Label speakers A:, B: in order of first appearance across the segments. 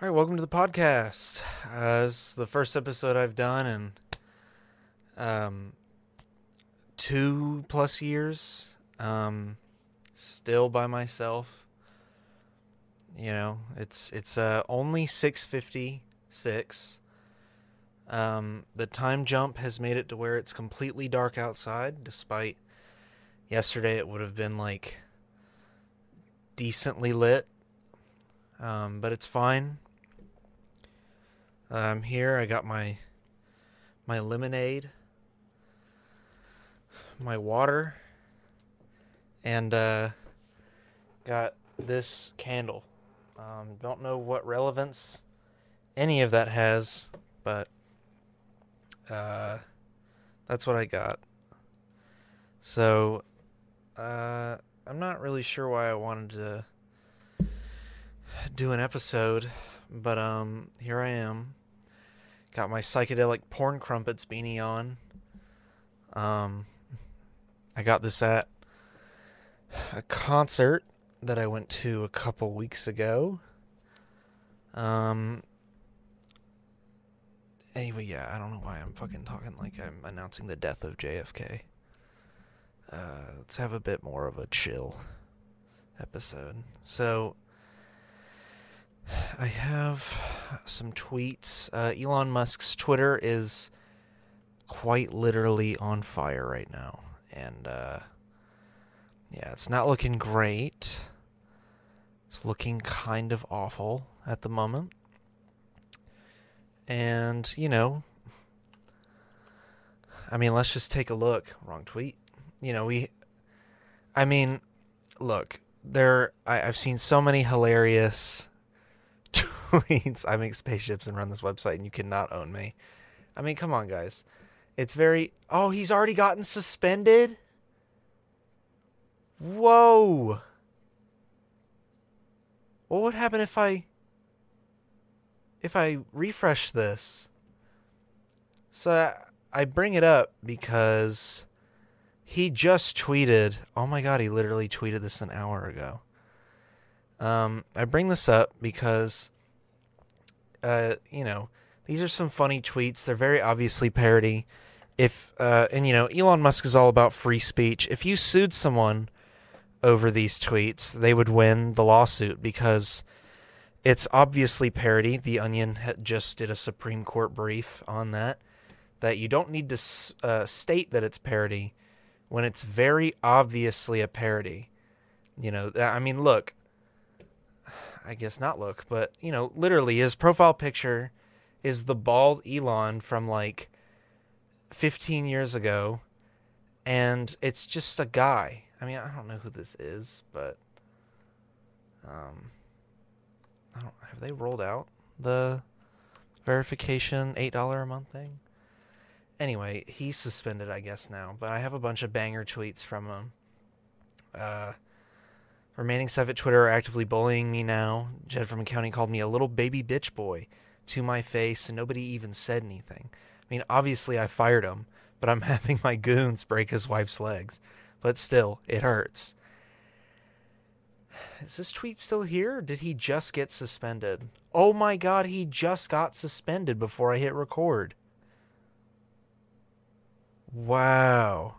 A: All right, welcome to the podcast. Uh, this is the first episode I've done in um, two plus years. Um, still by myself. You know, it's it's uh, only six fifty six. Um, the time jump has made it to where it's completely dark outside, despite yesterday it would have been like decently lit. Um, but it's fine. I'm here. I got my my lemonade, my water, and uh, got this candle. Um, don't know what relevance any of that has, but uh, that's what I got. So uh, I'm not really sure why I wanted to do an episode, but um, here I am. Got my psychedelic porn crumpets beanie on. Um, I got this at a concert that I went to a couple weeks ago. Um. Anyway, yeah, I don't know why I'm fucking talking like I'm announcing the death of JFK. Uh, let's have a bit more of a chill episode. So, I have some tweets. Uh, Elon Musk's Twitter is quite literally on fire right now. And, uh, yeah, it's not looking great. It's looking kind of awful at the moment. And, you know, I mean, let's just take a look. Wrong tweet. You know, we, I mean, look, there, I, I've seen so many hilarious I make spaceships and run this website, and you cannot own me. I mean, come on, guys. It's very. Oh, he's already gotten suspended? Whoa. What would happen if I. If I refresh this? So I, I bring it up because he just tweeted. Oh my god, he literally tweeted this an hour ago. Um, I bring this up because uh, you know, these are some funny tweets. They're very obviously parody. If uh, and you know, Elon Musk is all about free speech. If you sued someone over these tweets, they would win the lawsuit because it's obviously parody. The Onion just did a Supreme Court brief on that. That you don't need to uh, state that it's parody when it's very obviously a parody. You know, I mean, look, I guess not look, but you know, literally his profile picture is the bald Elon from like 15 years ago and it's just a guy. I mean, I don't know who this is, but um I don't have they rolled out the verification $8 a month thing? Anyway, he's suspended I guess now, but I have a bunch of banger tweets from him. Uh Remaining Sev at Twitter are actively bullying me now. Jed from accounting called me a little baby bitch boy to my face, and nobody even said anything. I mean, obviously I fired him, but I'm having my goons break his wife's legs. But still, it hurts. Is this tweet still here? did he just get suspended? Oh my god, he just got suspended before I hit record. Wow.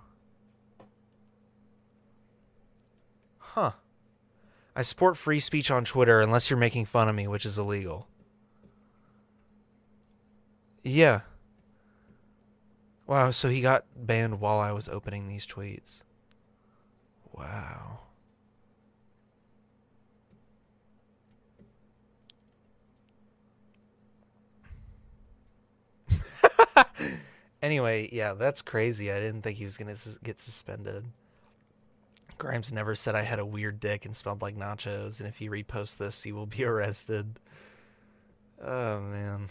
A: Huh. I support free speech on Twitter unless you're making fun of me, which is illegal. Yeah. Wow, so he got banned while I was opening these tweets. Wow. anyway, yeah, that's crazy. I didn't think he was going to get suspended. Grimes never said I had a weird dick and smelled like nachos, and if you repost this, you will be arrested. Oh, man.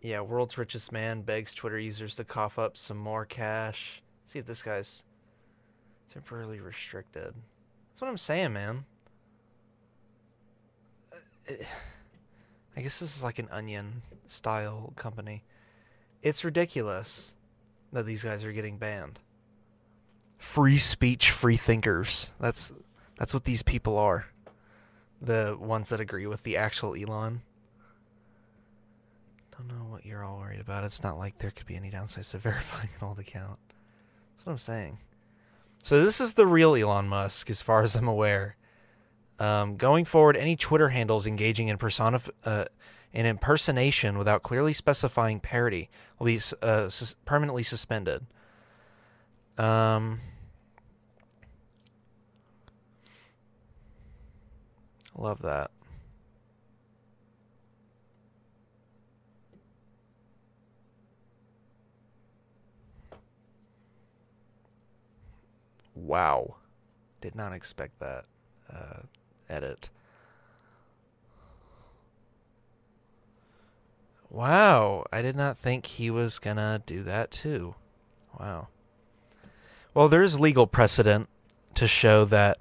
A: Yeah, world's richest man begs Twitter users to cough up some more cash. Let's see if this guy's temporarily restricted. That's what I'm saying, man. I guess this is like an onion style company. It's ridiculous that these guys are getting banned free speech free thinkers. That's that's what these people are. the ones that agree with the actual Elon. Don't know what you're all worried about. It's not like there could be any downsides to verifying an old account. That's what I'm saying. So this is the real Elon Musk, as far as I'm aware. Um, going forward, any Twitter handles engaging in personif- uh, in impersonation without clearly specifying parody will be uh, sus- permanently suspended. Um, love that. Wow. Did not expect that uh, edit. Wow, I did not think he was gonna do that too. Wow. Well, there's legal precedent to show that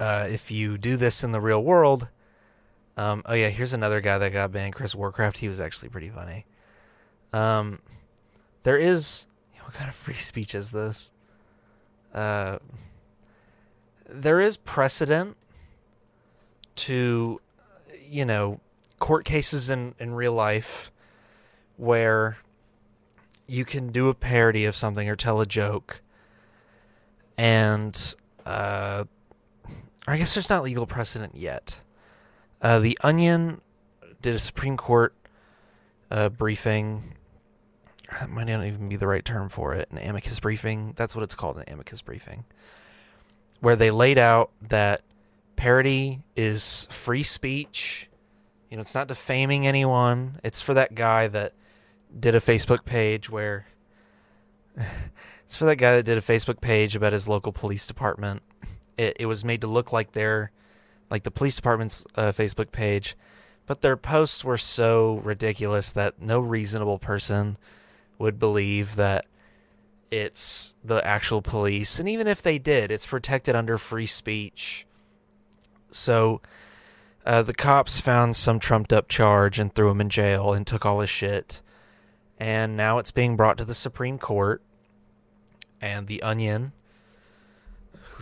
A: uh, if you do this in the real world, um, oh yeah, here's another guy that got banned, Chris Warcraft. He was actually pretty funny. Um, there is what kind of free speech is this? Uh, there is precedent to, you know, court cases in, in real life where you can do a parody of something or tell a joke and uh, I guess there's not legal precedent yet. Uh, the Onion did a Supreme Court uh, briefing. That might not even be the right term for it. An amicus briefing. That's what it's called, an amicus briefing. Where they laid out that parody is free speech you know, it's not defaming anyone. It's for that guy that did a Facebook page where it's for that guy that did a Facebook page about his local police department. It, it was made to look like their like the police department's uh, Facebook page, but their posts were so ridiculous that no reasonable person would believe that it's the actual police. And even if they did, it's protected under free speech. So uh, the cops found some trumped up charge and threw him in jail and took all his shit. And now it's being brought to the Supreme Court. And The Onion,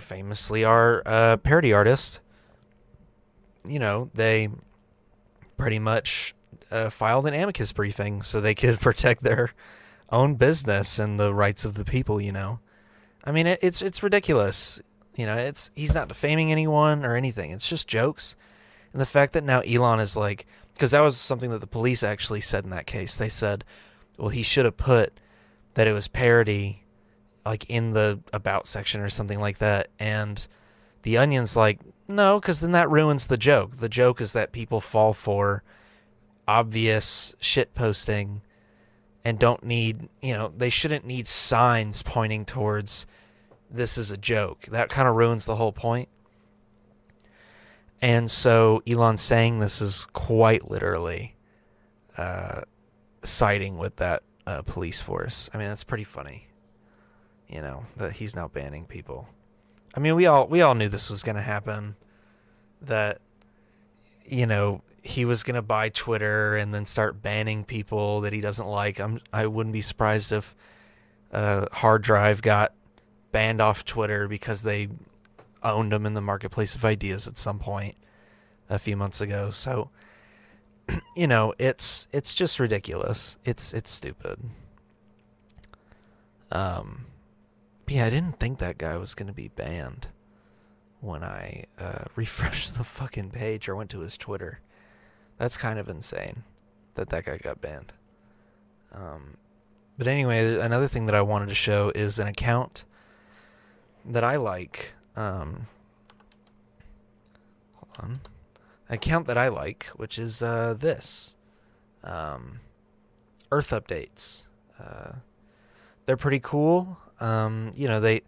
A: famously are a parody artist, you know, they pretty much uh, filed an amicus briefing so they could protect their own business and the rights of the people, you know. I mean, it, it's it's ridiculous. You know, it's he's not defaming anyone or anything. It's just jokes and the fact that now Elon is like, because that was something that the police actually said in that case. They said, well, he should have put that it was parody, like in the about section or something like that. And the Onion's like, no, because then that ruins the joke. The joke is that people fall for obvious shit posting and don't need, you know, they shouldn't need signs pointing towards this is a joke. That kind of ruins the whole point. And so Elon saying this is quite literally uh, siding with that uh, police force. I mean, that's pretty funny. You know that he's now banning people. I mean, we all we all knew this was going to happen. That you know he was going to buy Twitter and then start banning people that he doesn't like. I'm I wouldn't be surprised if uh, hard drive got banned off Twitter because they owned them in the marketplace of ideas at some point a few months ago. So you know, it's it's just ridiculous. It's it's stupid. Um yeah, I didn't think that guy was going to be banned when I uh, refreshed the fucking page or went to his Twitter. That's kind of insane that that guy got banned. Um, but anyway, another thing that I wanted to show is an account that I like um, hold on, account that I like, which is uh, this, um, Earth updates. Uh, they're pretty cool. Um, you know, they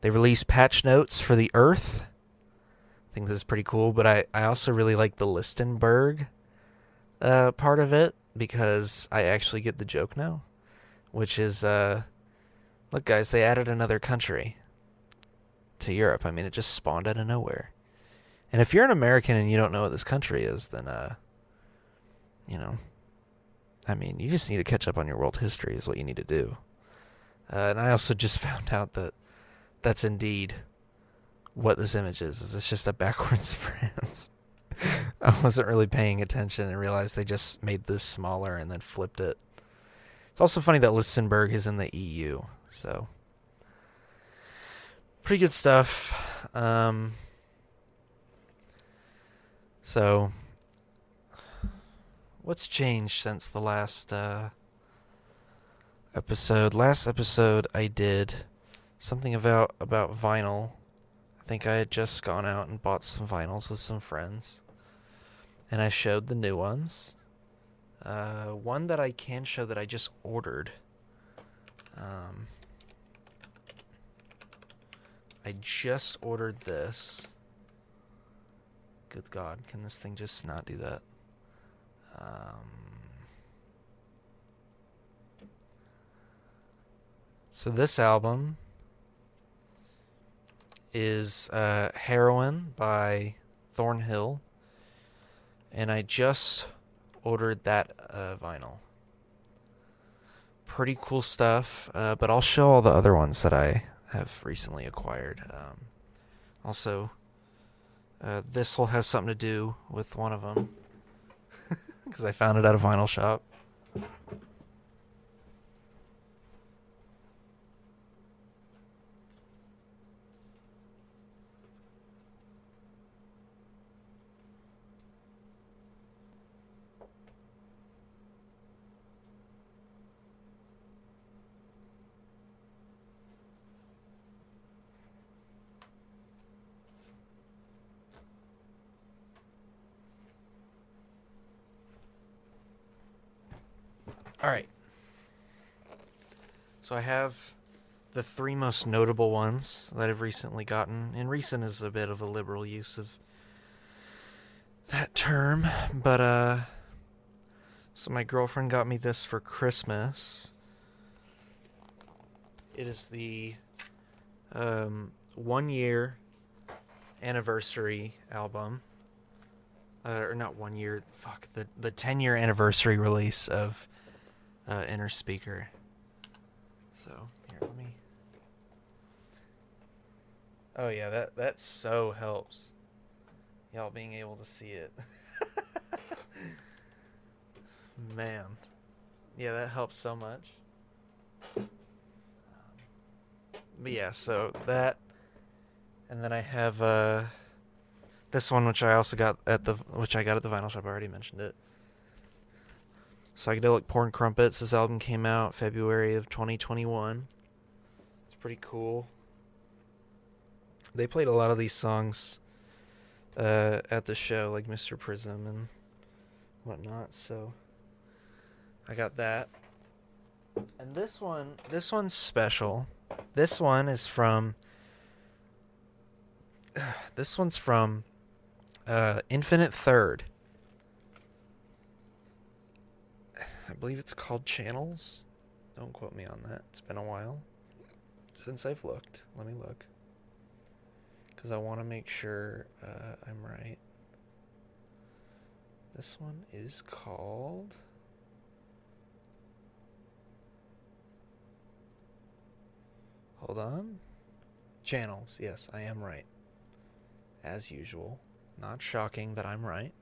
A: they release patch notes for the Earth. I think this is pretty cool, but I, I also really like the Listenbourg uh, part of it because I actually get the joke now, which is uh, look, guys, they added another country to Europe. I mean, it just spawned out of nowhere. And if you're an American and you don't know what this country is, then uh, you know, I mean, you just need to catch up on your world history is what you need to do. Uh, and I also just found out that that's indeed what this image is. Is it's just a backwards France. I wasn't really paying attention and realized they just made this smaller and then flipped it. It's also funny that Listenbourg is in the EU, so pretty good stuff. Um, so, what's changed since the last uh, episode? Last episode, I did something about about vinyl. I think I had just gone out and bought some vinyls with some friends, and I showed the new ones. Uh, one that I can show that I just ordered. Um, I just ordered this. Good God, can this thing just not do that? Um, so this album is uh, Heroine by Thornhill, and I just ordered that uh, vinyl. Pretty cool stuff, uh, but I'll show all the other ones that I have recently acquired. Um, also, uh, this will have something to do with one of them because I found it at a vinyl shop. All right. So I have the three most notable ones that I've recently gotten. And recent is a bit of a liberal use of that term, but uh so my girlfriend got me this for Christmas. It is the um 1 year anniversary album. Uh, or not 1 year, fuck, the the 10 year anniversary release of uh, Innerspeaker. So here, let me. Oh yeah, that that so helps. Y'all being able to see it. Man, yeah, that helps so much. But yeah, so that, and then I have uh, this one, which I also got at the, which I got at the vinyl shop. I already mentioned it. Psychedelic Porn Crumpets. This album came out February of 2021. It's pretty cool. They played a lot of these songs uh, at the show, like Mr. Prism and whatnot. So I got that. And this one, this one's special. This one is from. this one's from uh, Infinite Third. I believe it's called Channels. Don't quote me on that. It's been a while since I've looked. Let me look. Because I want to make sure uh, I'm right. This one is called. Hold on. Channels. Yes, I am right. As usual. Not shocking that I'm right.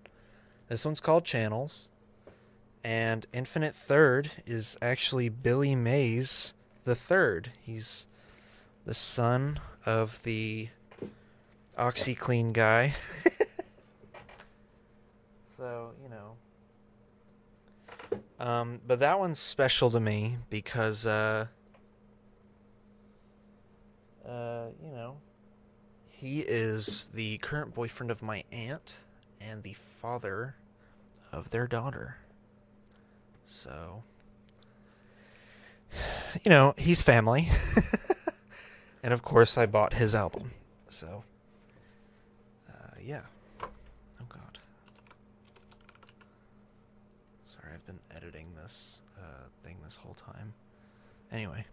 A: This one's called Channels. And Infinite Third is actually Billy Mays the Third. He's the son of the OxiClean guy. so, you know. Um, but that one's special to me because, uh, uh, you know, he is the current boyfriend of my aunt and the father of their daughter. So, you know, he's family. and of course, I bought his album. So, uh, yeah. Oh, God. Sorry, I've been editing this uh, thing this whole time. Anyway,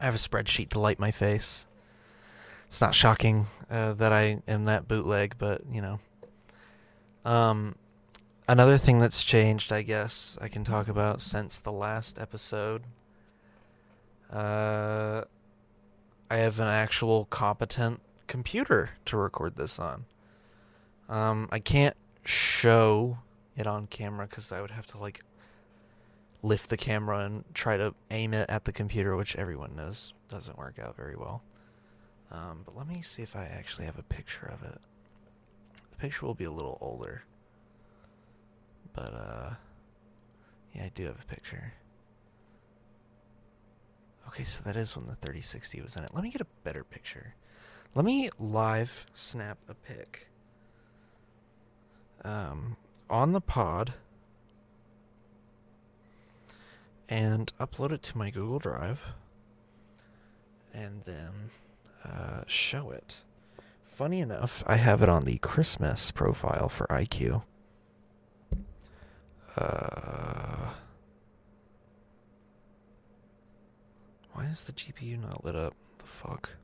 A: I have a spreadsheet to light my face. It's not shocking uh, that I am that bootleg, but, you know. Um, another thing that's changed, I guess, I can talk about since the last episode. Uh, I have an actual competent computer to record this on. Um, I can't show it on camera because I would have to like lift the camera and try to aim it at the computer, which everyone knows doesn't work out very well. Um, but let me see if I actually have a picture of it. The picture will be a little older. But, uh, yeah, I do have a picture. Okay, so that is when the 3060 was in it. Let me get a better picture. Let me live snap a pic. Um, on the pod and upload it to my Google Drive and then uh, show it. Funny enough, I have it on the Christmas profile for iCUE. Uh, why is the GPU not lit up? The fuck?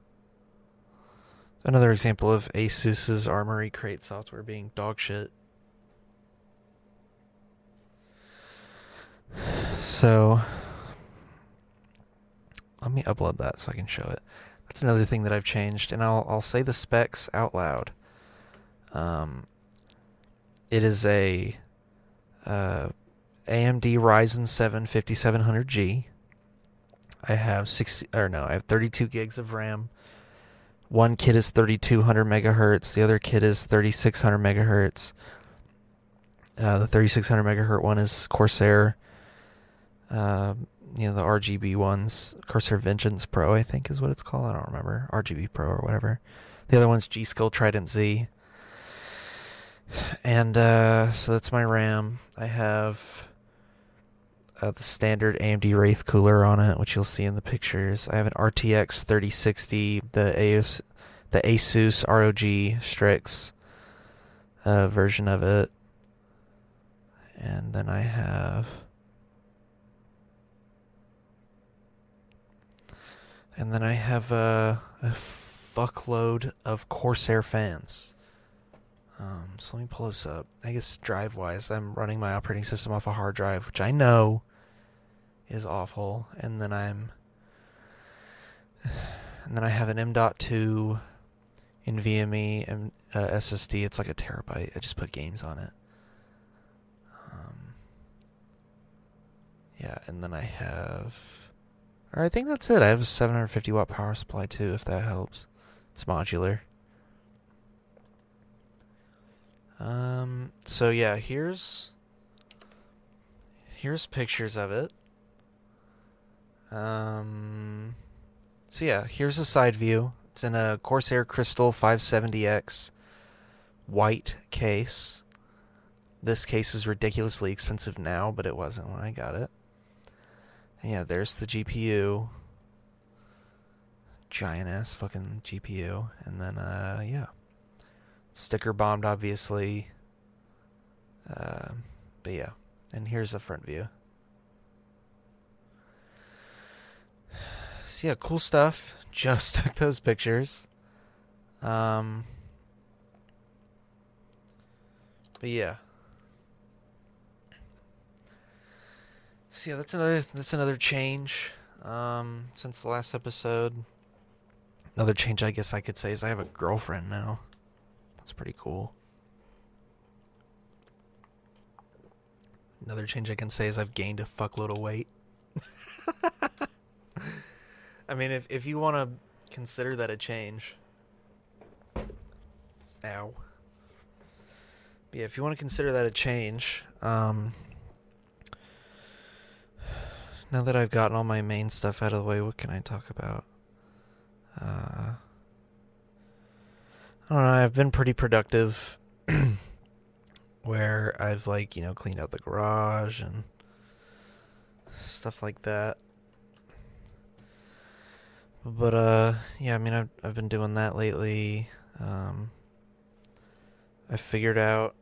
A: Another example of ASUS's Armoury Crate software being dog shit. So, let me upload that so I can show it. That's another thing that I've changed, and I'll I'll say the specs out loud. Um, it is a uh, AMD Ryzen 7 5700G. I have 60 or no, I have 32 gigs of RAM. One kit is 3200 megahertz. The other kit is 3600 megahertz. Uh, the 3600 megahertz one is Corsair. Uh, you know the RGB ones, Corsair Vengeance Pro, I think is what it's called. I don't remember RGB Pro or whatever. The other one's G Skill Trident Z. And uh, so that's my RAM. I have uh, the standard AMD Wraith cooler on it, which you'll see in the pictures. I have an RTX 3060, the ASUS, the Asus ROG Strix uh, version of it, and then I have. And then I have a, a fuckload of Corsair fans. Um, so let me pull this up. I guess drive wise, I'm running my operating system off a hard drive, which I know is awful. And then I'm, and then I have an M.2 NVMe and uh, SSD. It's like a terabyte. I just put games on it. Um, yeah, and then I have. Or I think that's it. I have a 750 watt power supply too, if that helps. It's modular. Um, so yeah, here's here's pictures of it. Um, so yeah, here's a side view. It's in a Corsair Crystal 570X white case. This case is ridiculously expensive now, but it wasn't when I got it. And yeah, there's the GPU. Giant ass fucking GPU. And then, uh, yeah sticker bombed, obviously. Uh, but yeah, and here's a front view. So yeah, cool stuff. Just took those pictures. Um, but yeah. So yeah, that's another that's another change um, since the last episode. Another change, I guess I could say, is I have a girlfriend now. That's pretty cool. Another change I can say is I've gained a fuckload of weight. I mean, if if you want to consider that a change, ow. But yeah, if you want to consider that a change, um, now that I've gotten all my main stuff out of the way, what can I talk about? Uh, I don't know. I've been pretty productive where I've like, you know, cleaned out the garage and stuff like that. But uh yeah, I mean I've I've been doing that lately. Um I figured out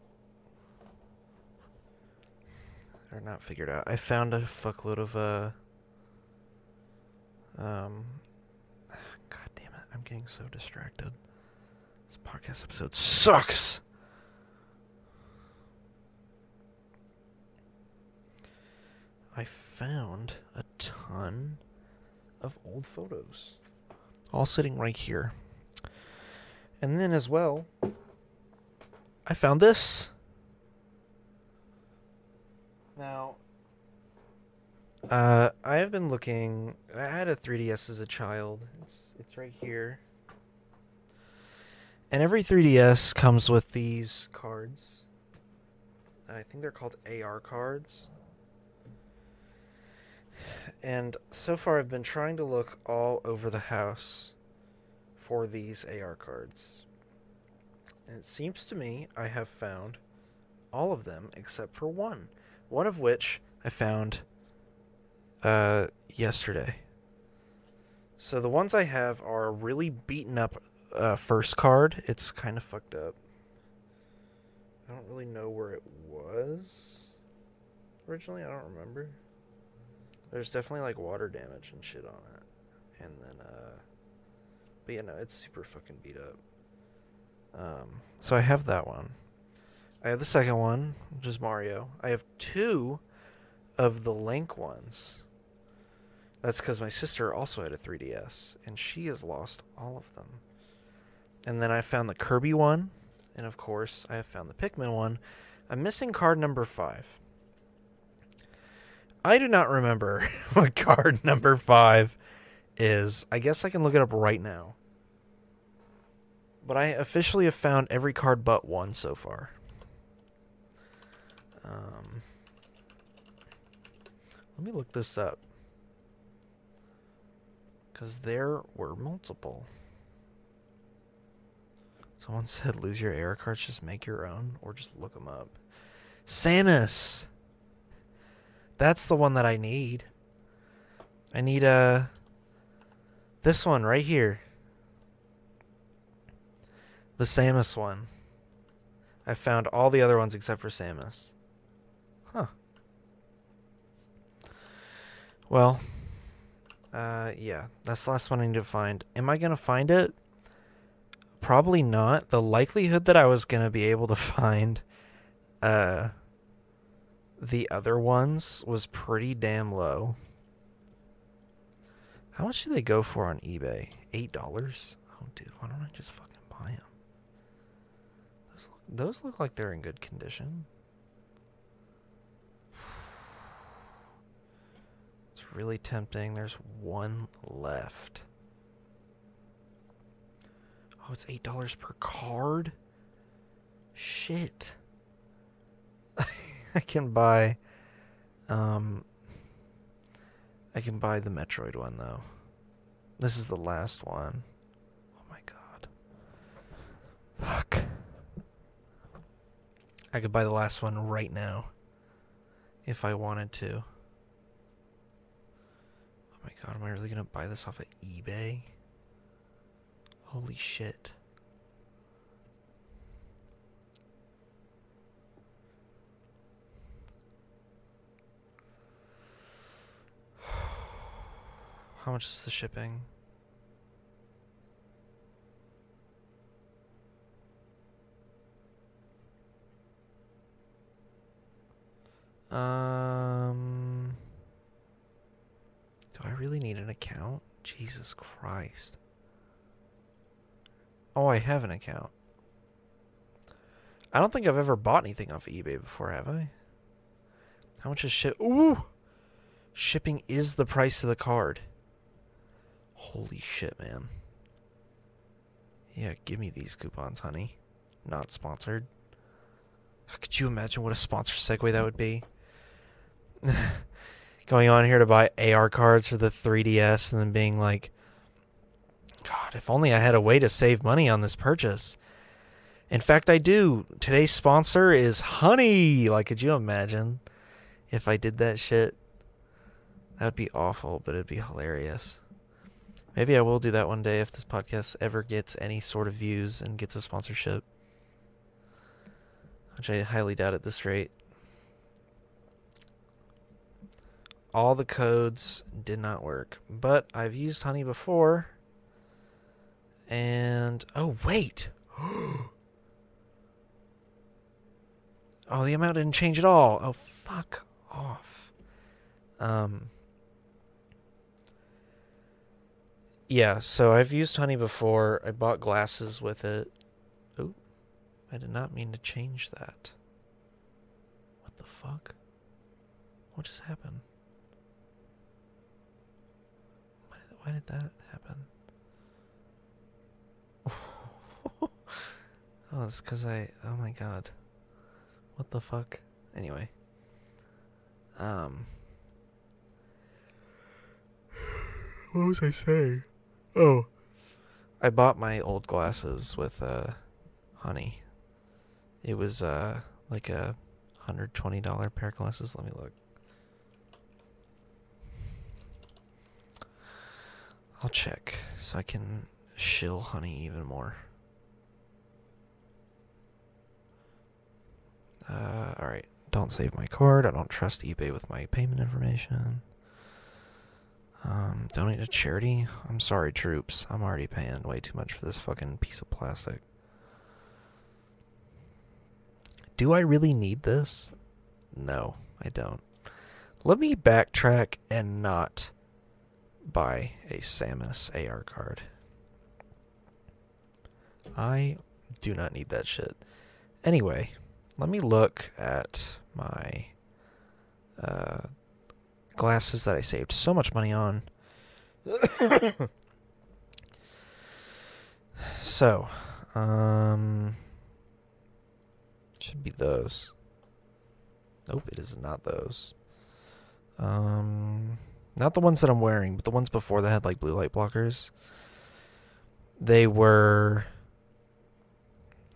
A: or not figured out. I found a fuckload of uh um god damn it. I'm getting so distracted. This podcast episode sucks. I found a ton of old photos, all sitting right here. And then, as well, I found this. Now, uh, I have been looking. I had a 3DS as a child. It's it's right here. And every 3DS comes with these cards. I think they're called AR cards. And so far, I've been trying to look all over the house for these AR cards. And it seems to me I have found all of them except for one. One of which I found uh, yesterday. So the ones I have are really beaten up uh, first card. It's kind of fucked up. I don't really know where it was originally. I don't remember. There's definitely like water damage and shit on it. And then, uh, but yeah, no, it's super fucking beat up. Um, so I have that one. I have the second one, which is Mario. I have two of the Link ones. That's because my sister also had a 3DS, and she has lost all of them. And then I found the Kirby one, and of course, I have found the Pikmin one. I'm missing card number five. I do not remember what card number five is. I guess I can look it up right now. But I officially have found every card but one so far. Um, let me look this up. Because there were multiple. Someone said lose your AR cards, just make your own, or just look them up. Samus! That's the one that I need. I need a. Uh, this one right here. The Samus one. I found all the other ones except for Samus. Huh. Well, uh, yeah, that's the last one I need to find. Am I gonna find it? Probably not. The likelihood that I was gonna be able to find, uh, the other ones was pretty damn low. How much do they go for on eBay? Eight dollars? Oh, dude, why don't I just fucking buy them? Those look, those look like they're in good condition. It's really tempting. There's one left. Oh, it's eight dollars per card. Shit. I can buy um I can buy the Metroid one though. This is the last one. Oh my god. Fuck. I could buy the last one right now if I wanted to. Oh my god, am I really gonna buy this off of eBay? Holy shit. How much is the shipping? Um, do I really need an account? Jesus Christ. Oh, I have an account. I don't think I've ever bought anything off of eBay before, have I? How much is ship? Ooh! Shipping is the price of the card. Holy shit, man. Yeah, give me these coupons, honey. Not sponsored. Ah, could you imagine what a sponsor segue that would be? Going on here to buy AR cards for the 3DS and then being like, God, if only I had a way to save money on this purchase. In fact, I do. Today's sponsor is Honey. Like, could you imagine if I did that shit? That would be awful, but it'd be hilarious. Maybe I will do that one day if this podcast ever gets any sort of views and gets a sponsorship. Which I highly doubt at this rate. All the codes did not work, but I've used Honey before. And oh wait. oh, the amount didn't change at all. Oh fuck off. Um yeah, so I've used honey before. I bought glasses with it. Oh, I did not mean to change that. What the fuck? What just happened? Why did, why did that happen? Oh, it's because I. Oh my god. What the fuck? Anyway. Um. What was I saying? Oh. I bought my old glasses with uh honey. It was uh like a hundred twenty dollar pair of glasses. Let me look. I'll check so I can shill honey even more. Uh, all right. Don't save my card. I don't trust eBay with my payment information. Um, donate to charity. I'm sorry, troops. I'm already paying way too much for this fucking piece of plastic. Do I really need this? No, I don't. Let me backtrack and not buy a Samus AR card. I do not need that shit. Anyway, let me look at my uh, glasses that I saved so much money on. so, um, should be those. Nope, it is not those. Um, not the ones that I'm wearing, but the ones before that had like blue light blockers. They were.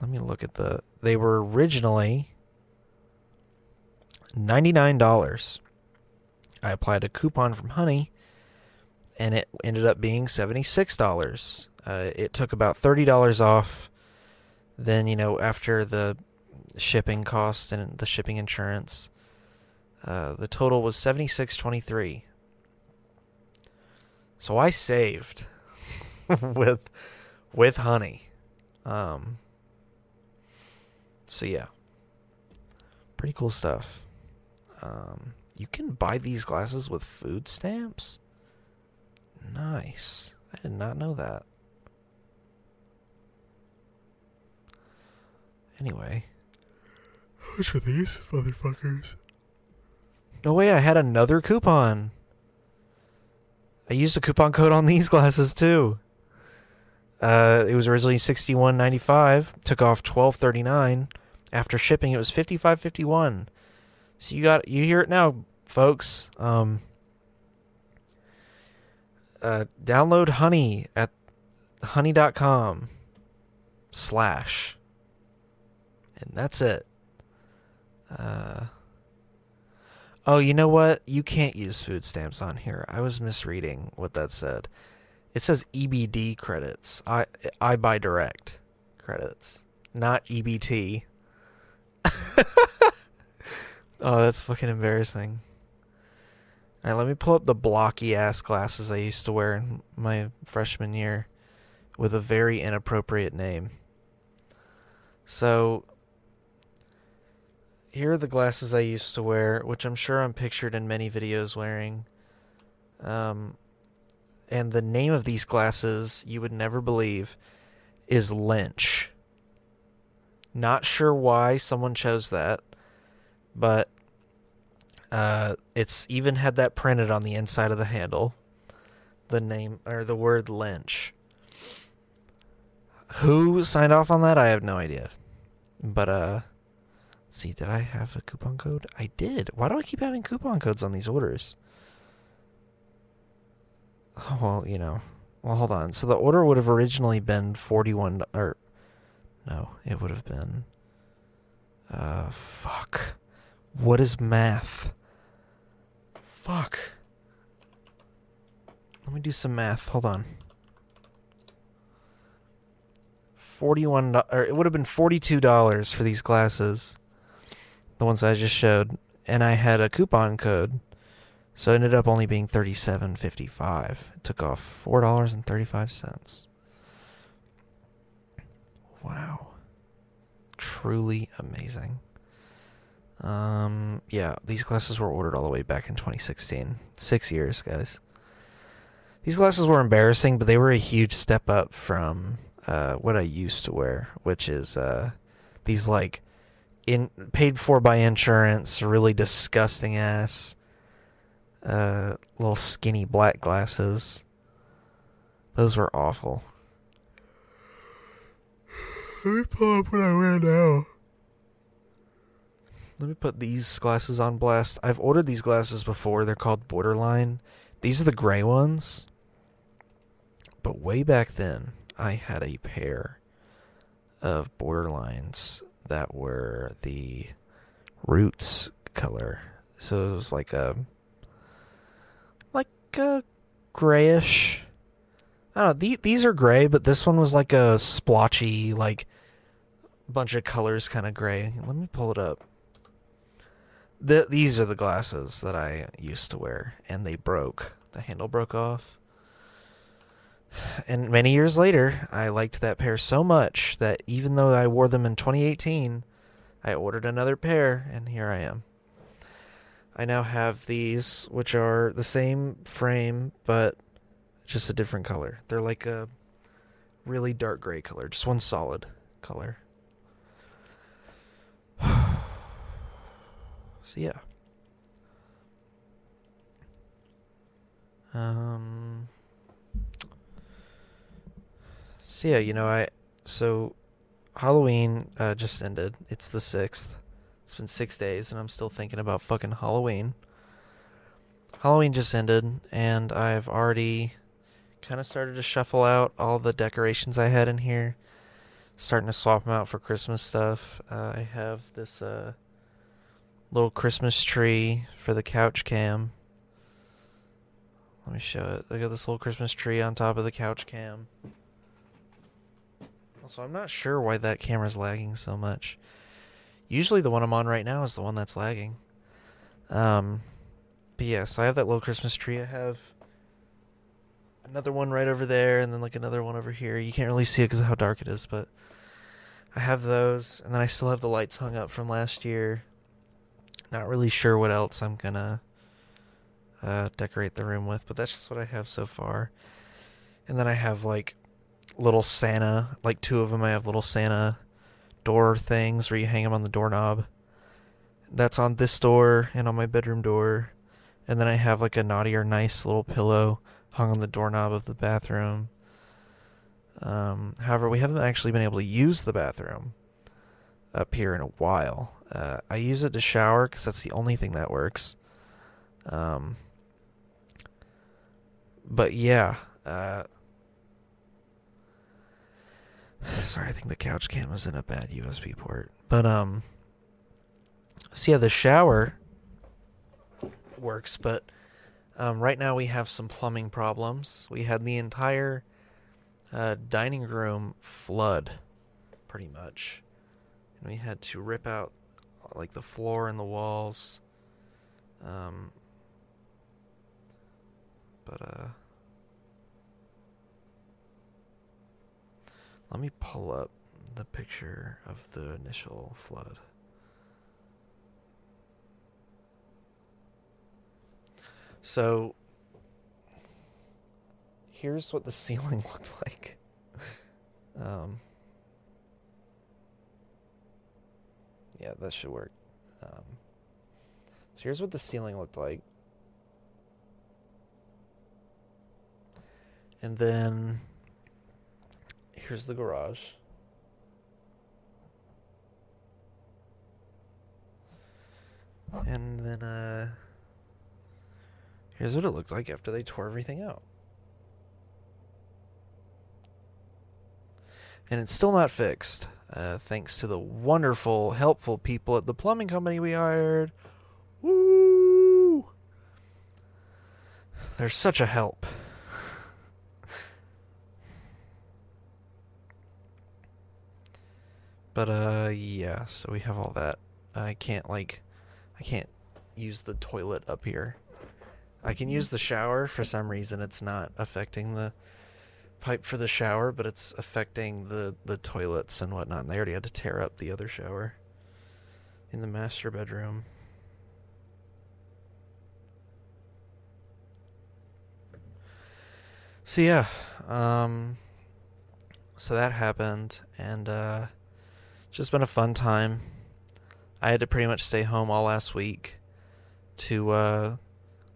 A: Let me look at the. They were originally $99. I applied a coupon from Honey, and it ended up being $76. Uh, it took about $30 off. Then, you know, after the shipping cost and the shipping insurance, uh, the total was 76.23. So I saved with with honey. Um, so yeah, pretty cool stuff. Um, you can buy these glasses with food stamps. Nice. I did not know that. Anyway, Which are these motherfuckers? No way, I had another coupon. I used a coupon code on these glasses too. Uh, it was originally sixty one ninety five. Took off twelve thirty nine. After shipping, it was fifty five fifty one. So you got you hear it now, folks. Um, uh, download Honey at honey.com slash, and that's it. Uh, oh, you know what? You can't use food stamps on here. I was misreading what that said. It says EBD credits. I EyeBuyDirect credits, not EBT. oh, that's fucking embarrassing. All right, let me pull up the blocky ass glasses I used to wear in my freshman year with a very inappropriate name. So, here are the glasses I used to wear, which I'm sure I'm pictured in many videos wearing. Um, and the name of these glasses, you would never believe, is Lynch. Not sure why someone chose that, but uh, it's even had that printed on the inside of the handle. The name or the word Lynch. Who signed off on that? I have no idea. But uh see, did I have a coupon code? I did. Why do I keep having coupon codes on these orders? Well, you know. Well, hold on. So the order would have originally been 41 or no, it would have been uh fuck. What is math? Fuck. Let me do some math. Hold on. 41 or it would have been $42 for these glasses. The ones I just showed and I had a coupon code. So it ended up only being 37.55. It took off $4.35. Wow. Truly amazing. Um, yeah, these glasses were ordered all the way back in 2016. Six years, guys. These glasses were embarrassing, but they were a huge step up from uh, what I used to wear, which is uh, these like in paid for by insurance, really disgusting ass uh, little skinny black glasses. Those were awful. Let me pull up what I wear now. Let me put these glasses on blast. I've ordered these glasses before. They're called Borderline. These are the gray ones. But way back then, I had a pair of Borderlines that were the Roots color. So it was like a a grayish. I don't know. these are gray, but this one was like a splotchy, like bunch of colors, kind of gray. Let me pull it up. The, these are the glasses that I used to wear, and they broke. The handle broke off. And many years later, I liked that pair so much that even though I wore them in 2018, I ordered another pair, and here I am. I now have these, which are the same frame, but just a different color. They're like a really dark gray color, just one solid color. So yeah. Um. So yeah, you know I so Halloween uh, just ended. It's the sixth. It's been six days, and I'm still thinking about fucking Halloween. Halloween just ended, and I've already kind of started to shuffle out all the decorations I had in here. Starting to swap them out for Christmas stuff. Uh, I have this uh, little Christmas tree for the couch cam. Let me show it. Look at this little Christmas tree on top of the couch cam. Also, I'm not sure why that camera's lagging so much. Usually the one I'm on right now is the one that's lagging. Um, but yeah, so I have that little Christmas tree. I have another one right over there, and then like another one over here. You can't really see it because of how dark it is, but I have those, and then I still have the lights hung up from last year. Not really sure what else I'm gonna uh, decorate the room with, but that's just what I have so far. And then I have like little Santa, like two of them. I have little Santa door things where you hang them on the doorknob. That's on this door and on my bedroom door. And then I have like a naughty or nice little pillow hung on the doorknob of the bathroom. Um, however, we haven't actually been able to use the bathroom up here in a while. Uh, I use it to shower because that's the only thing that works. Um, but yeah. Uh, sorry, I think the couch cam is in a bad USB port. But um, so yeah, the shower works, but um, right now we have some plumbing problems. We had the entire uh, dining room flood, pretty much, and we had to rip out like the floor and the walls. Um, but uh, let me pull up the picture of the initial flood. So here's what the ceiling looked like. Um, Yeah, that should work. Um, so here's what the ceiling looked like. And then here's the garage. And then uh here's what it looked like after they tore everything out. And it's still not fixed. Uh, thanks to the wonderful, helpful people at the plumbing company we hired. Woo! They're such a help. But uh yeah, so we have all that. I can't like I can't use the toilet up here. I can use the shower for some reason it's not affecting the pipe for the shower, but it's affecting the the toilets and whatnot. And they already had to tear up the other shower in the master bedroom. So yeah, um, so that happened, and uh, just been a fun time. I had to pretty much stay home all last week to uh,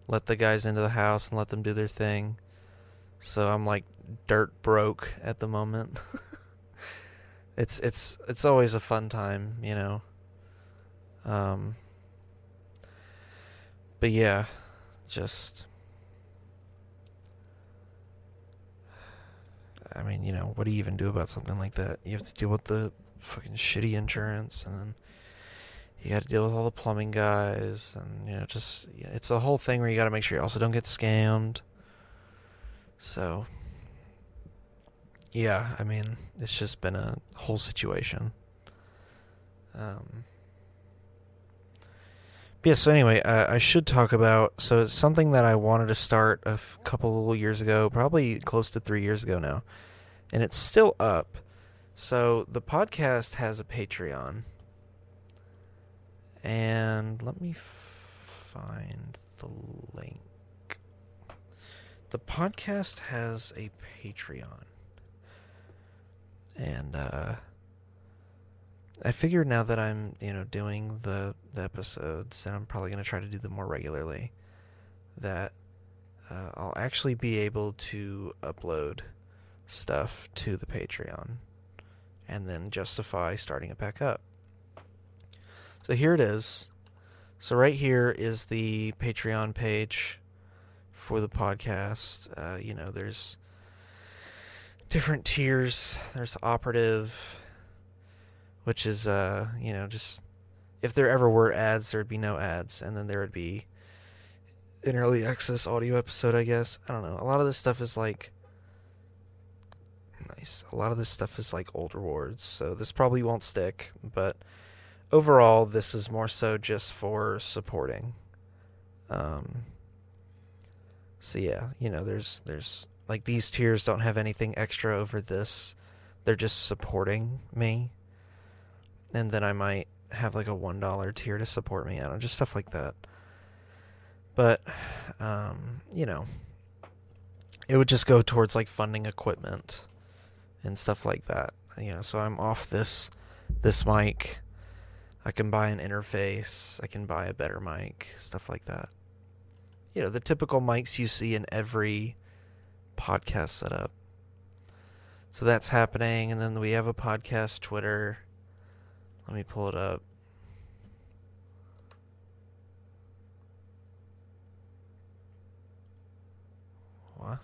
A: let the guys into the house and let them do their thing. So I'm like dirt broke at the moment. it's it's it's always a fun time, you know. Um but yeah, just I mean, you know, what do you even do about something like that? You have to deal with the fucking shitty insurance and then you got to deal with all the plumbing guys and you know just it's a whole thing where you got to make sure you also don't get scammed. So yeah i mean it's just been a whole situation. Um yeah so anyway I, I should talk about so it's something that i wanted to start a f- couple years ago probably close to three years ago now and it's still up so the podcast has a patreon and let me find the link. The podcast has a Patreon. And uh I figured now that I'm, you know, doing the the episodes and I'm probably going to try to do them more regularly that uh, I'll actually be able to upload stuff to the Patreon and then justify starting it back up. So here it is. So right here is the Patreon page for the podcast. Uh, you know, there's different tiers. There's operative, which is uh, you know, just if there ever were ads, there'd be no ads, and then there would be an early access audio episode. I guess I don't know. A lot of this stuff is like nice. A lot of this stuff is like old rewards, so this probably won't stick, but overall, this is more so just for supporting. Um, so yeah, you know, there's there's like these tiers don't have anything extra over this. They're just supporting me. And then I might have like a one dollar tier to support me. I don't just stuff like that. But um, you know, it would just go towards like funding equipment and stuff like that. You know, so I'm off this this mic I can buy an interface, I can buy a better mic, stuff like that. You know, the typical mics you see in every podcast setup. So that's happening, and then we have a podcast Twitter. Let me pull it up. What?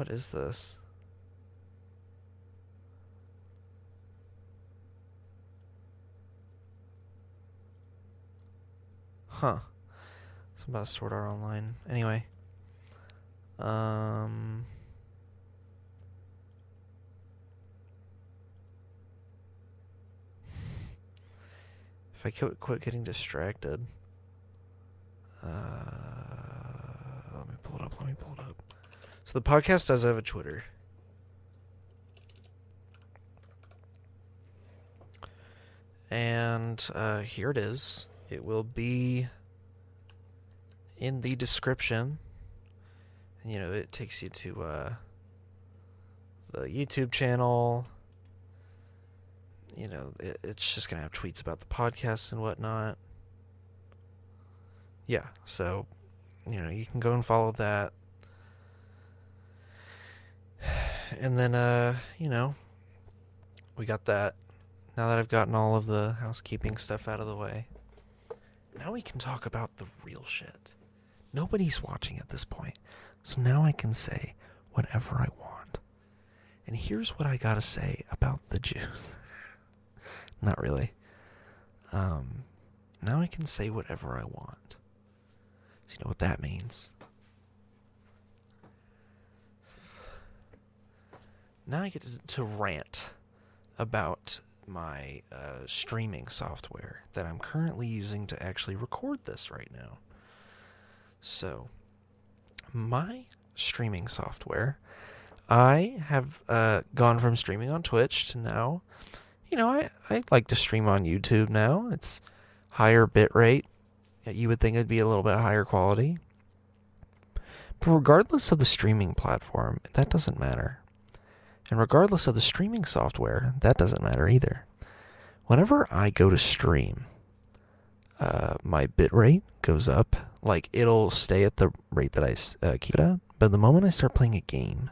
A: What is this? Huh. It's about Sword Art Online. Anyway. Um... If I quit, quit getting distracted. Uh, let me pull it up. Let me pull it up. So the podcast does have a Twitter. And uh, here it is. It will be in the description. You know, it takes you to uh, the YouTube channel. You know, it, it's just going to have tweets about the podcast and whatnot. Yeah, so, you know, you can go and follow that and then uh, you know, we got that. Now that I've gotten all of the housekeeping stuff out of the way, now we can talk about the real shit. Nobody's watching at this point, so now I can say whatever I want. And here's what I gotta say about the Jews. Not really. Um, now I can say whatever I want. So you know what that means? Now I get to, rant about my uh, streaming software that I'm currently using to actually record this right now. So, my streaming software, I have uh, gone from streaming on Twitch to now, you know, I, I like to stream on YouTube now. It's higher bit rate. You would think it'd be a little bit higher quality. But regardless of the streaming platform, that doesn't matter And regardless of the streaming software, that doesn't matter either. Whenever I go to stream, uh, my bitrate goes up. Like it'll stay at the rate that I uh, keep it at. But the moment I start playing a game,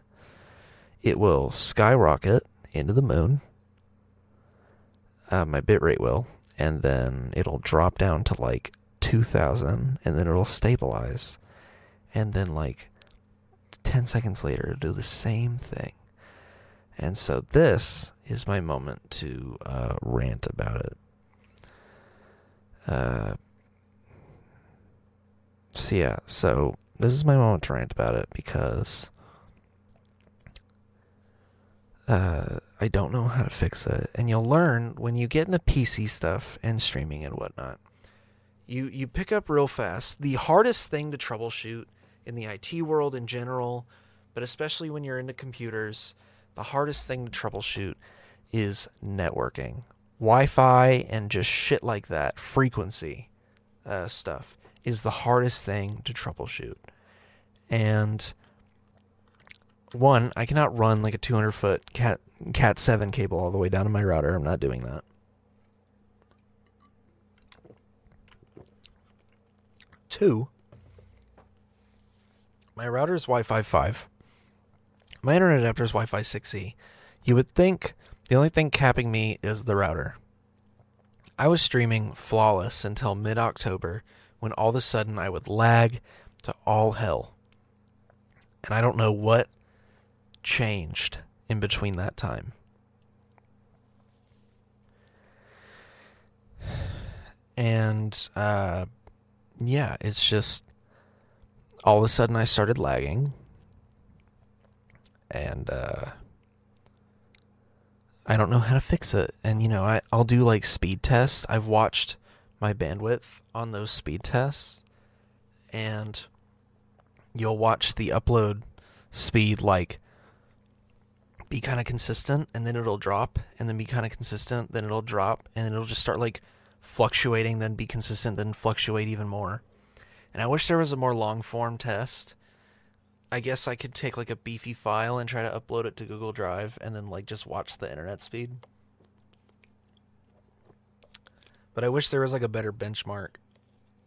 A: it will skyrocket into the moon. Uh, my bitrate will, and then it'll drop down to like 2000, and then it'll stabilize, and then like 10 seconds later, it'll do the same thing. And so this is my moment to uh, rant about it. Uh, so yeah, so this is my moment to rant about it because uh, I don't know how to fix it, and you'll learn when you get into PC stuff and streaming and whatnot. You you pick up real fast. The hardest thing to troubleshoot in the IT world in general, but especially when you're into computers, the hardest thing to troubleshoot is networking. Wi-Fi and just shit like that, frequency uh, stuff is the hardest thing to troubleshoot. And one, I cannot run like a 200 foot cat cat 7 cable all the way down to my router. I'm not doing that. Two, my router is Wi-Fi 5. My internet adapter is Wi-Fi 6E. You would think the only thing capping me is the router. I was streaming flawless until mid October when all of a sudden I would lag to all hell. And I don't know what changed in between that time. And uh, yeah, it's just all of a sudden I started lagging. And uh, I don't know how to fix it. And you know, I, I'll do like speed tests. I've watched my bandwidth on those speed tests, and you'll watch the upload speed like be kind of consistent, and then it'll drop, and then be kind of consistent, then it'll drop, and it'll just start like fluctuating, then be consistent, then fluctuate even more. And I wish there was a more long form test I guess I could take like a beefy file and try to upload it to Google Drive and then like just watch the internet speed. But I wish there was like a better benchmark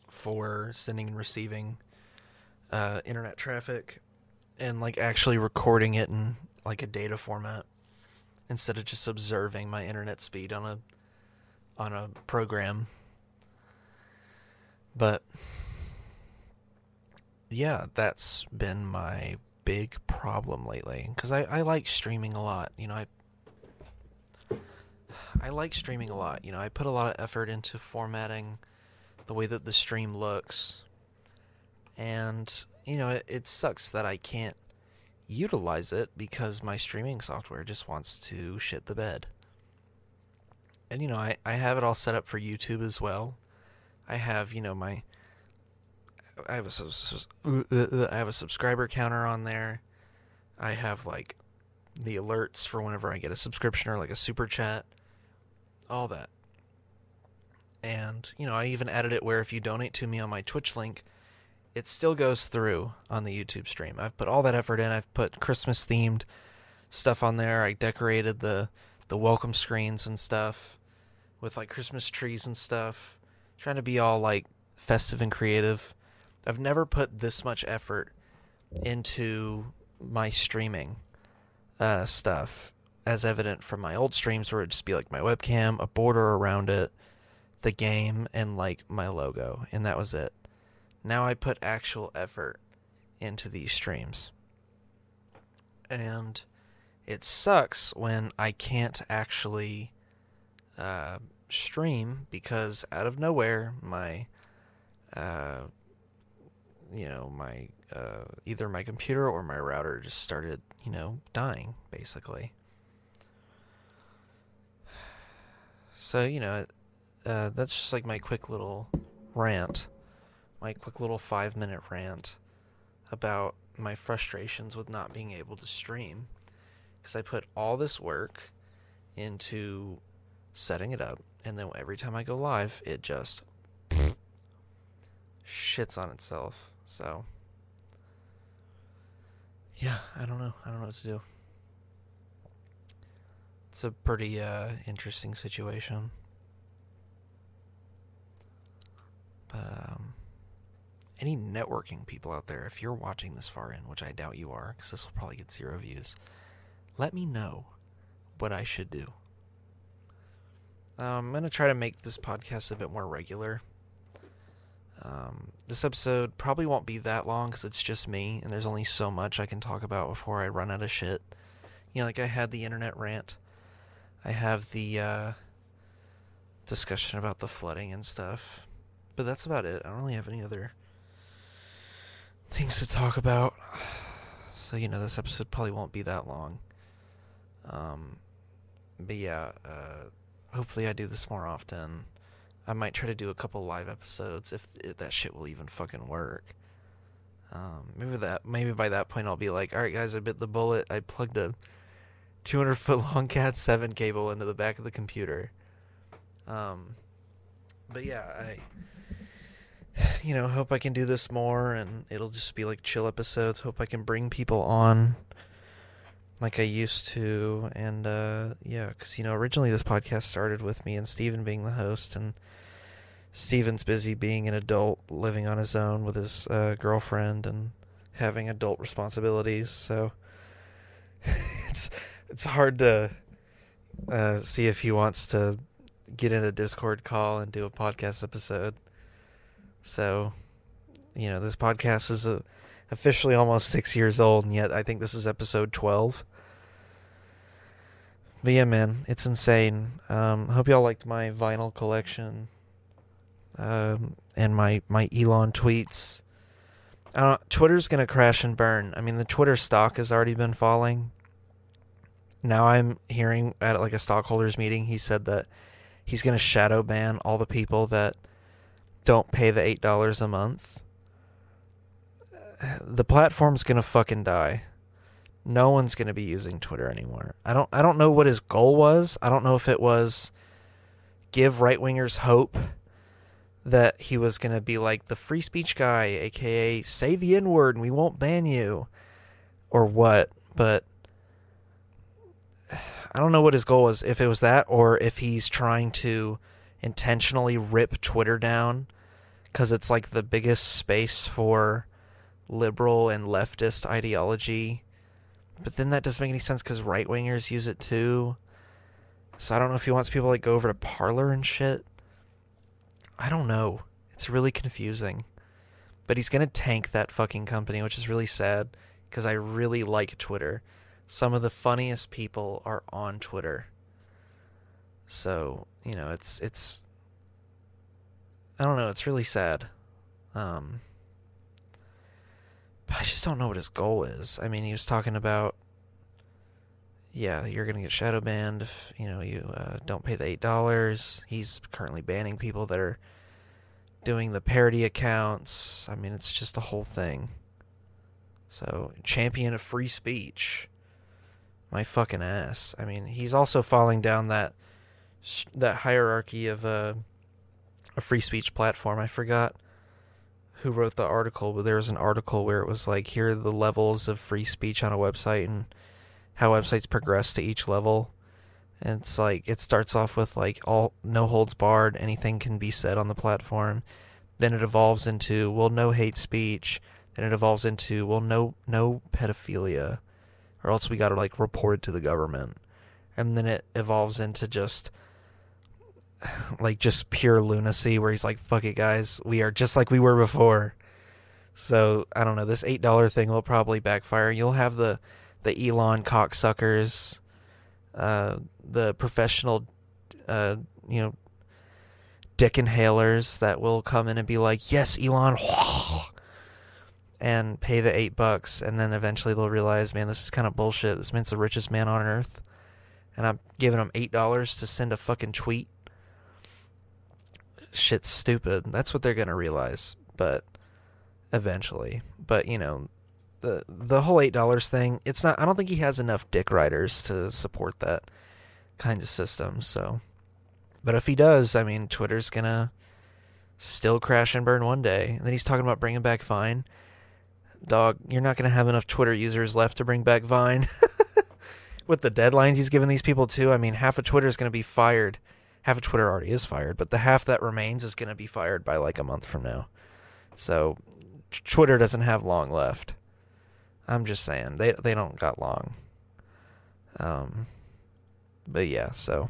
A: for sending and receiving uh, internet traffic and like actually recording it in like a data format instead of just observing my internet speed on a on a program. But yeah, that's been my big problem lately because I, I like streaming a lot. You know, I I like streaming a lot. You know, I put a lot of effort into formatting the way that the stream looks, and you know, it, it sucks that I can't utilize it because my streaming software just wants to shit the bed. And you know, I, I have it all set up for YouTube as well. I have, you know, my I have a uh, uh, I have a subscriber counter on there. I have like the alerts for whenever I get a subscription or like a super chat, all that. And you know, I even added it where if you donate to me on my Twitch link, it still goes through on the YouTube stream. I've put all that effort in. I've put Christmas themed stuff on there. I decorated the the welcome screens and stuff with like Christmas trees and stuff. Trying to be all like festive and creative. I've never put this much effort into my streaming uh, stuff, as evident from my old streams, where it'd just be like my webcam, a border around it, the game, and like my logo, and that was it. Now I put actual effort into these streams. And it sucks when I can't actually uh, stream because out of nowhere, my uh, you know my uh, either my computer or my router just started you know dying basically. So you know uh, that's just like my quick little rant my quick little five minute rant about my frustrations with not being able to stream. Because i put all this work into setting it up and then every time i go live it just shits on itself so, yeah, I don't know. I don't know what to do. it's a pretty uh, interesting situation. But um, any networking people out there, if you're watching this far in, which I doubt you are, because this will probably get zero views, let me know what I should do. Um, I'm going to try to make this podcast a bit more regular. Um, this episode probably won't be that long because it's just me, and there's only so much I can talk about before I run out of shit. You know, like I had the internet rant, I have the uh, discussion about the flooding and stuff, but that's about it. I don't really have any other things to talk about. So, you know, this episode probably won't be that long. Um, but yeah, uh, hopefully I do this more often. I might try to do a couple live episodes if, if that shit will even fucking work. Um, maybe that maybe by that point I'll be like, all right, guys, I bit the bullet. I plugged a 200 foot long Cat 7 cable into the back of the computer. Um, but yeah, I you know hope I can do this more, and it'll just be like chill episodes. Hope I can bring people on like I used to, and uh, yeah, because you know originally this podcast started with me and Steven being the host, and Steven's busy being an adult, living on his own with his uh, girlfriend and having adult responsibilities. So it's it's hard to uh, see if he wants to get in a Discord call and do a podcast episode. So, you know, this podcast is a, uh, officially almost six years old, and yet I think this is episode twelve. But yeah, man, it's insane. Um, hope y'all liked my vinyl collection um, and my my Elon tweets. Twitter's gonna crash and burn. I mean, the Twitter stock has already been falling. Now I'm hearing at like a stockholders meeting, he said that he's gonna shadow ban all the people that don't pay the eight dollars a month. The platform's gonna fucking die. No one's gonna be using Twitter anymore. I don't. I don't know what his goal was. I don't know if it was give right wingers hope that he was going to be like the free speech guy, aka say the N word and we won't ban you, or what. But I don't know what his goal was, if it was that, or if he's trying to intentionally rip Twitter down because it's like the biggest space for liberal and leftist ideology. But then that doesn't make any sense because right wingers use it too. So I don't know if he wants people to like go over to Parler and shit. I don't know. It's really confusing. But he's to tank that fucking company, which is really sad because I really like Twitter. Some of the funniest people are on Twitter. So, you know, it's it's I don't know, it's really sad. Um but I just don't know what his goal is. I mean, he was talking about yeah, you're gonna get shadow banned if you know you uh, don't pay the eight dollars. He's currently banning people that are doing the parody accounts. I mean, it's just a whole thing. So, champion of free speech. My fucking ass. I mean, he's also falling down that that hierarchy of a a free speech platform. I forgot who wrote the article, but there was an article where it was like here are the levels of free speech on a website and how websites progress to each level. And it's like it starts off with like all no holds barred, anything can be said on the platform. Then it evolves into well no hate speech. Then it evolves into well no no pedophilia, or else we got to like report it to the government. And then it evolves into just like just pure lunacy where he's like fuck it guys, we are just like we were before. So I don't know. This eight dollar thing will probably backfire. You'll have the the Elon cocksuckers, uh, the professional, uh, you know, dick inhalers that will come in and be like, "Yes, Elon," and pay the eight bucks, and then eventually they'll realize, man, this is kind of bullshit. This man's the richest man on earth, and I'm giving him eight dollars to send a fucking tweet. Shit's stupid. That's what they're gonna realize, but eventually. But you know, the the whole eight dollars thing. It's not. I don't think he has enough dick riders to support that kind of system. So, but if he does, I mean, Twitter's gonna still crash and burn one day. And then he's talking about bringing back Vine. Dog, you're not gonna have enough Twitter users left to bring back Vine. with the deadlines he's giving these people too. I mean, half of Twitter is going to be fired. Half of Twitter already is fired, but the half that remains is going to be fired by like a month from now. So Twitter doesn't have long left. I'm just saying they they don't got long. Um, but yeah, so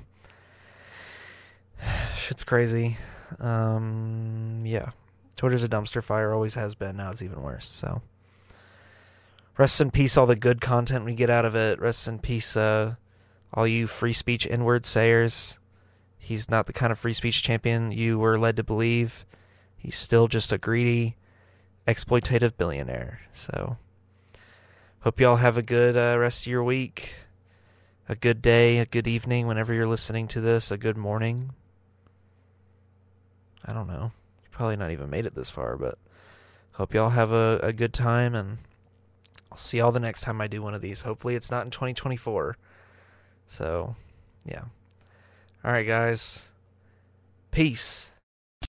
A: shit's crazy. Um, yeah, Twitter's a dumpster fire. Always has been. Now it's even worse. So rest in peace, all the good content we get out of it. Rest in peace, uh, all you free speech inward sayers. He's not the kind of free speech champion you were led to believe. He's still just a greedy, exploitative billionaire. So, hope y'all have a good uh, rest of your week, a good day, a good evening whenever you're listening to this, a good morning. I don't know. You probably not even made it this far, but hope y'all have a, a good time and I'll see y'all the next time I do one of these. Hopefully it's not in 2024. So, yeah. All right, guys. Peace.